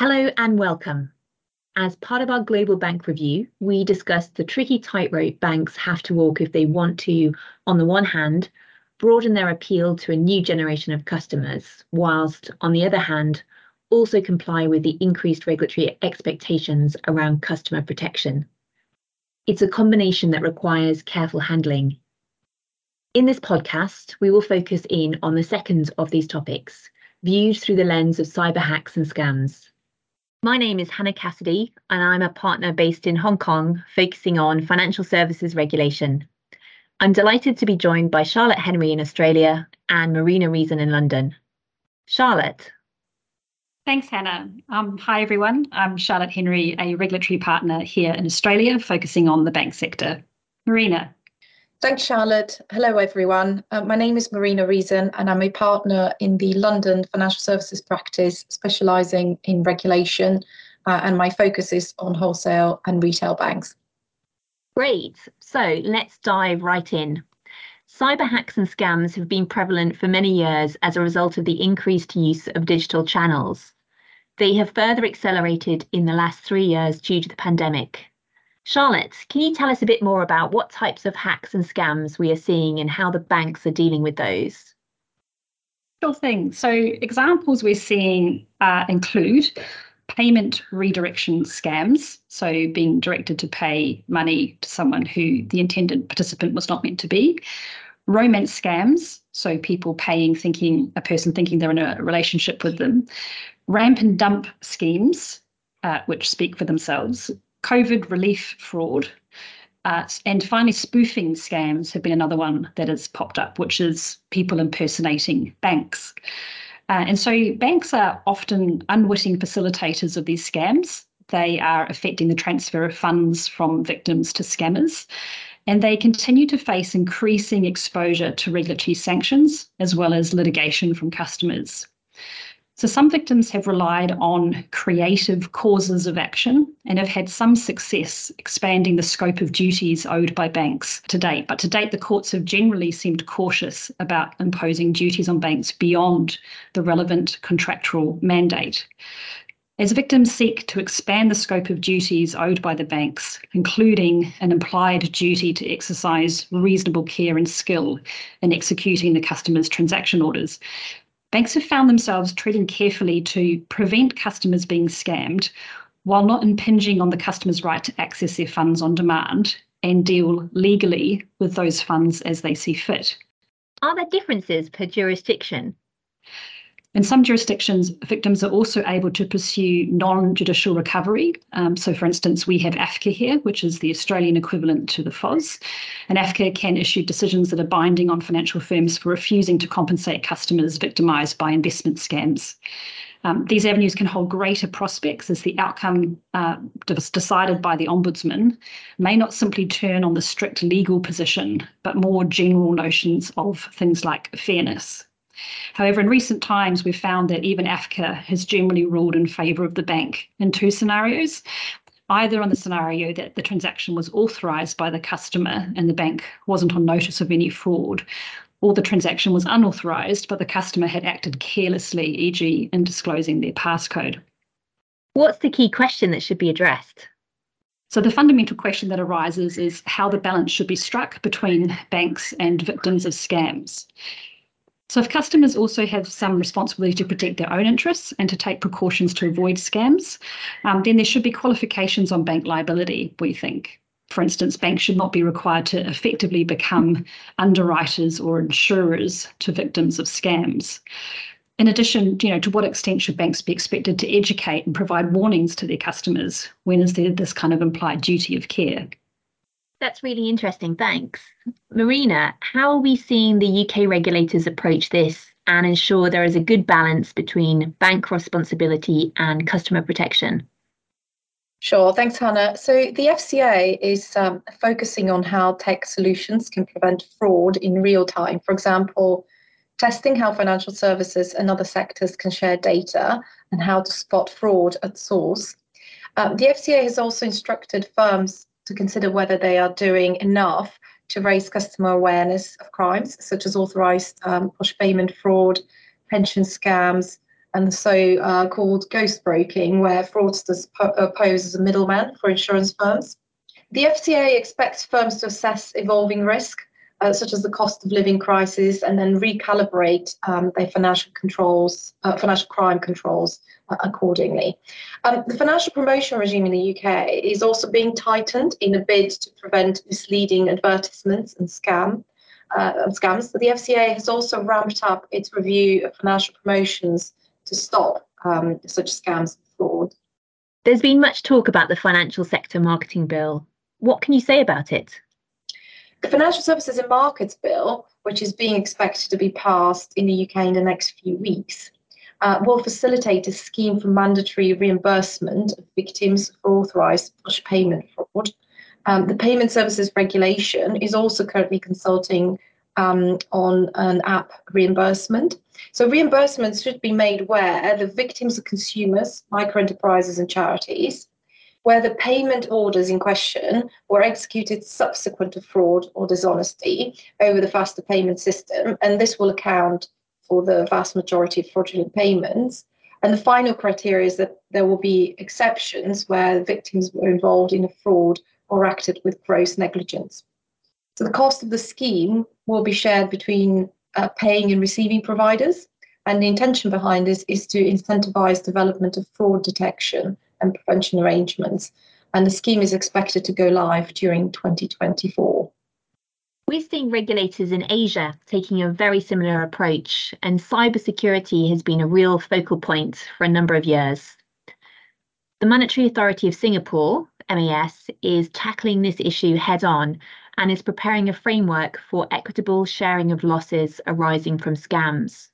Hello and welcome. As part of our global bank review, we discussed the tricky tightrope banks have to walk if they want to, on the one hand, broaden their appeal to a new generation of customers, whilst, on the other hand, also comply with the increased regulatory expectations around customer protection. It's a combination that requires careful handling. In this podcast, we will focus in on the second of these topics, viewed through the lens of cyber hacks and scams. My name is Hannah Cassidy, and I'm a partner based in Hong Kong, focusing on financial services regulation. I'm delighted to be joined by Charlotte Henry in Australia and Marina Reason in London. Charlotte. Thanks, Hannah. Um, hi, everyone. I'm Charlotte Henry, a regulatory partner here in Australia, focusing on the bank sector. Marina. Thanks, Charlotte. Hello, everyone. Uh, my name is Marina Reason, and I'm a partner in the London financial services practice, specialising in regulation, uh, and my focus is on wholesale and retail banks. Great. So let's dive right in. Cyber hacks and scams have been prevalent for many years as a result of the increased use of digital channels. They have further accelerated in the last three years due to the pandemic. Charlotte, can you tell us a bit more about what types of hacks and scams we are seeing and how the banks are dealing with those? Sure thing. So, examples we're seeing uh, include payment redirection scams, so being directed to pay money to someone who the intended participant was not meant to be, romance scams, so people paying thinking a person thinking they're in a relationship with them, ramp and dump schemes, uh, which speak for themselves, COVID relief fraud. Uh, and finally, spoofing scams have been another one that has popped up, which is people impersonating banks. Uh, and so banks are often unwitting facilitators of these scams. They are affecting the transfer of funds from victims to scammers. And they continue to face increasing exposure to regulatory sanctions as well as litigation from customers. So some victims have relied on creative causes of action and have had some success expanding the scope of duties owed by banks to date. But to date, the courts have generally seemed cautious about imposing duties on banks beyond the relevant contractual mandate. As victims seek to expand the scope of duties owed by the banks, including an implied duty to exercise reasonable care and skill in executing the customer's transaction orders, Banks have found themselves treading carefully to prevent customers being scammed while not impinging on the customer's right to access their funds on demand and deal legally with those funds as they see fit. Are there differences per jurisdiction? In some jurisdictions, victims are also able to pursue non judicial recovery. Um, so, for instance, we have AFCA here, which is the Australian equivalent to the FOS. And AFCA can issue decisions that are binding on financial firms for refusing to compensate customers victimised by investment scams. Um, these avenues can hold greater prospects as the outcome uh, decided by the Ombudsman may not simply turn on the strict legal position, but more general notions of things like fairness. However, in recent times, we've found that even AFCA has generally ruled in favour of the bank in two scenarios. Either on the scenario that the transaction was authorised by the customer and the bank wasn't on notice of any fraud, or the transaction was unauthorised but the customer had acted carelessly, e.g., in disclosing their passcode. What's the key question that should be addressed? So, the fundamental question that arises is how the balance should be struck between banks and victims of scams. So if customers also have some responsibility to protect their own interests and to take precautions to avoid scams, um, then there should be qualifications on bank liability, we think. For instance, banks should not be required to effectively become underwriters or insurers to victims of scams. In addition, you know, to what extent should banks be expected to educate and provide warnings to their customers? When is there this kind of implied duty of care? That's really interesting. Thanks. Marina, how are we seeing the UK regulators approach this and ensure there is a good balance between bank responsibility and customer protection? Sure, thanks, Hannah. So the FCA is um, focusing on how tech solutions can prevent fraud in real time. For example, testing how financial services and other sectors can share data and how to spot fraud at source. Um, the FCA has also instructed firms to consider whether they are doing enough to raise customer awareness of crimes such as authorised um, push payment fraud, pension scams, and so uh, called ghost broking, where fraudsters po- uh, pose as a middleman for insurance firms. The FCA expects firms to assess evolving risk, uh, such as the cost of living crisis, and then recalibrate um, their financial controls, uh, financial crime controls uh, accordingly. Um, the financial promotion regime in the UK is also being tightened in a bid to prevent misleading advertisements and scam. Uh, scams, the FCA has also ramped up its review of financial promotions to stop um, such scams and fraud. There's been much talk about the financial sector marketing bill. What can you say about it? The Financial Services and Markets Bill, which is being expected to be passed in the UK in the next few weeks, uh, will facilitate a scheme for mandatory reimbursement of victims for authorised push payment fraud. Um, the Payment Systems Regulator is also currently consulting um, on an APP reimbursement. So reimbursements should be made where the victims are consumers, micro enterprises, and charities, where the payment orders in question were executed subsequent to fraud or dishonesty over the faster payment system, and this will account for the vast majority of fraudulent payments. And the final criteria is that there will be exceptions where victims were involved in a fraud or acted with gross negligence. So the cost of the scheme will be shared between uh, paying and receiving providers. And the intention behind this is to incentivize development of fraud detection and prevention arrangements. And the scheme is expected to go live during 2024. We're seeing regulators in Asia taking a very similar approach, and cybersecurity has been a real focal point for a number of years. The Monetary Authority of Singapore, MAS, is tackling this issue head on and is preparing a framework for equitable sharing of losses arising from scams.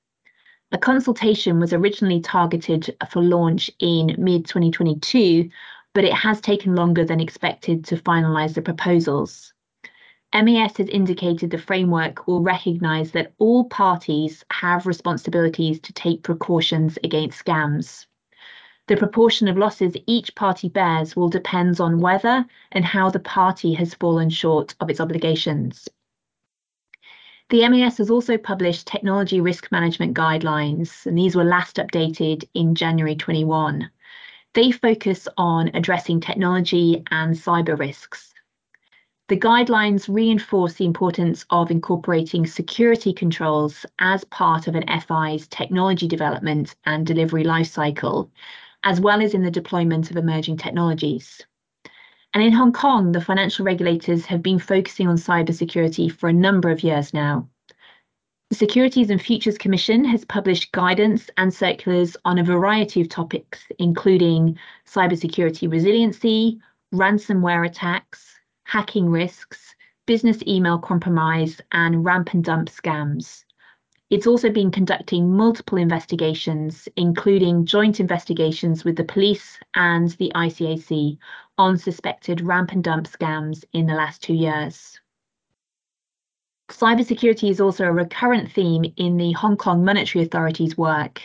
A consultation was originally targeted for launch in mid 2022, but it has taken longer than expected to finalise the proposals. MAS has indicated the framework will recognise that all parties have responsibilities to take precautions against scams. The proportion of losses each party bears will depend on whether and how the party has fallen short of its obligations. The MAS has also published technology risk management guidelines, and these were last updated in January 21. They focus on addressing technology and cyber risks. The guidelines reinforce the importance of incorporating security controls as part of an FI's technology development and delivery lifecycle, as well as in the deployment of emerging technologies. And in Hong Kong, the financial regulators have been focusing on cybersecurity for a number of years now. The Securities and Futures Commission has published guidance and circulars on a variety of topics, including cybersecurity resiliency, ransomware attacks, hacking risks, business email compromise, and ramp and dump scams. It's also been conducting multiple investigations, including joint investigations with the police and the ICAC on suspected ramp and dump scams in the last two years. Cybersecurity is also a recurrent theme in the Hong Kong Monetary Authority's work.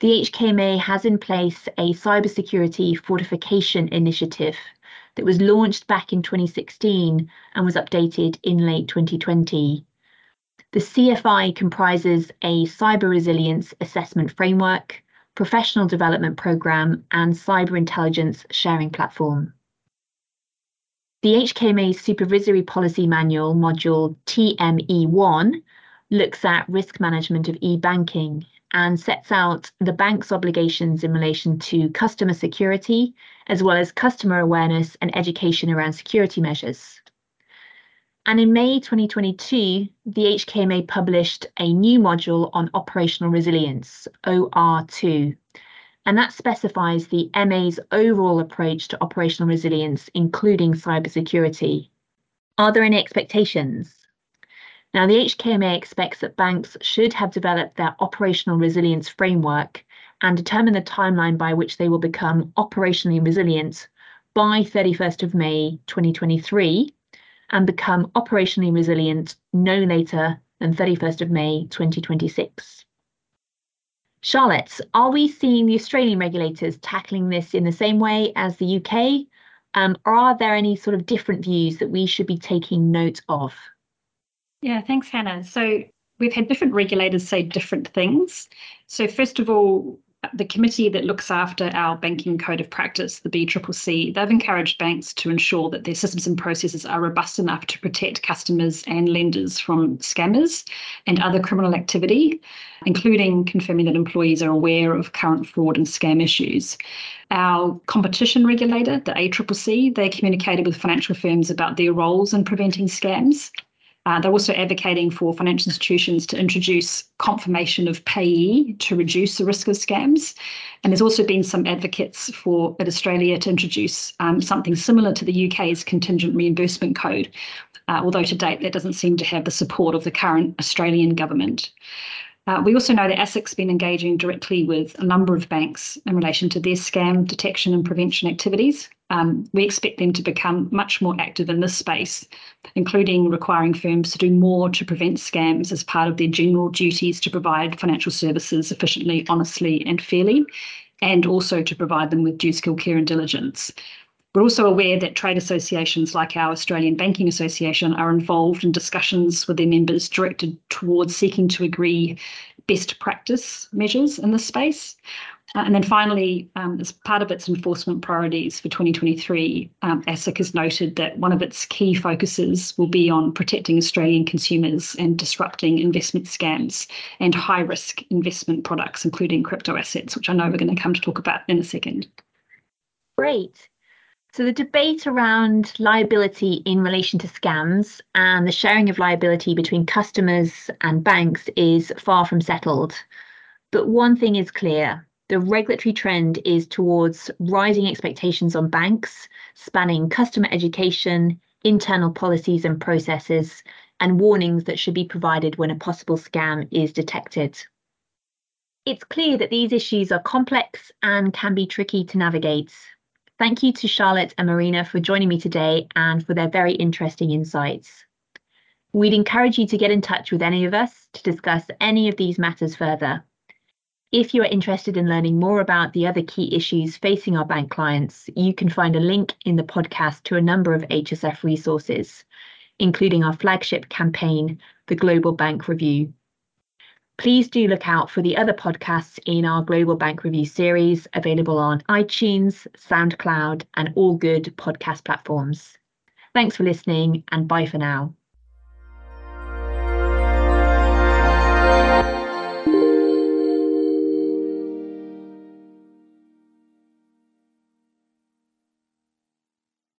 The HKMA has in place a cybersecurity fortification initiative that was launched back in 2016 and was updated in late 2020. The CFI comprises a cyber resilience assessment framework, professional development program, and cyber intelligence sharing platform. The HKMA Supervisory Policy Manual, module TME1, looks at risk management of e-banking and sets out the bank's obligations in relation to customer security, as well as customer awareness and education around security measures. And in May 2022, the HKMA published a new module on operational resilience, OR2, and that specifies the MA's overall approach to operational resilience, including cybersecurity. Are there any expectations? Now, the HKMA expects that banks should have developed their operational resilience framework and determine the timeline by which they will become operationally resilient by 31st of May 2023 and become operationally resilient no later than 31st of May 2026. Charlotte, are we seeing the Australian regulators tackling this in the same way as the UK? Um, or are there any sort of different views that we should be taking note of? Yeah, thanks, Hannah. So we've had different regulators say different things. So first of all, the committee that looks after our banking code of practice, the BCCC, they've encouraged banks to ensure that their systems and processes are robust enough to protect customers and lenders from scammers and other criminal activity, including confirming that employees are aware of current fraud and scam issues. Our competition regulator, the ACCC, they communicated with financial firms about their roles in preventing scams uh, they're also advocating for financial institutions to introduce confirmation of payee to reduce the risk of scams. And there's also been some advocates for at Australia to introduce um, something similar to the UK's contingent reimbursement code, uh, although to date that doesn't seem to have the support of the current Australian government. Uh, we also know that ASIC's been engaging directly with a number of banks in relation to their scam detection and prevention activities. Um, we expect them to become much more active in this space, including requiring firms to do more to prevent scams as part of their general duties to provide financial services efficiently, honestly, and fairly, and also to provide them with due skill care and diligence. We're also aware that trade associations like our Australian Banking Association are involved in discussions with their members directed towards seeking to agree best practice measures in this space. Uh, and then finally, um, as part of its enforcement priorities for 2023, um, ASIC has noted that one of its key focuses will be on protecting Australian consumers and disrupting investment scams and high risk investment products, including crypto assets, which I know we're going to come to talk about in a second. Great. So, the debate around liability in relation to scams and the sharing of liability between customers and banks is far from settled. But one thing is clear the regulatory trend is towards rising expectations on banks, spanning customer education, internal policies and processes, and warnings that should be provided when a possible scam is detected. It's clear that these issues are complex and can be tricky to navigate. Thank you to Charlotte and Marina for joining me today and for their very interesting insights. We'd encourage you to get in touch with any of us to discuss any of these matters further. If you are interested in learning more about the other key issues facing our bank clients, you can find a link in the podcast to a number of HSF resources, including our flagship campaign, the Global Bank Review, Please do look out for the other podcasts in our Global Bank Review series available on iTunes, SoundCloud, and all good podcast platforms. Thanks for listening and bye for now.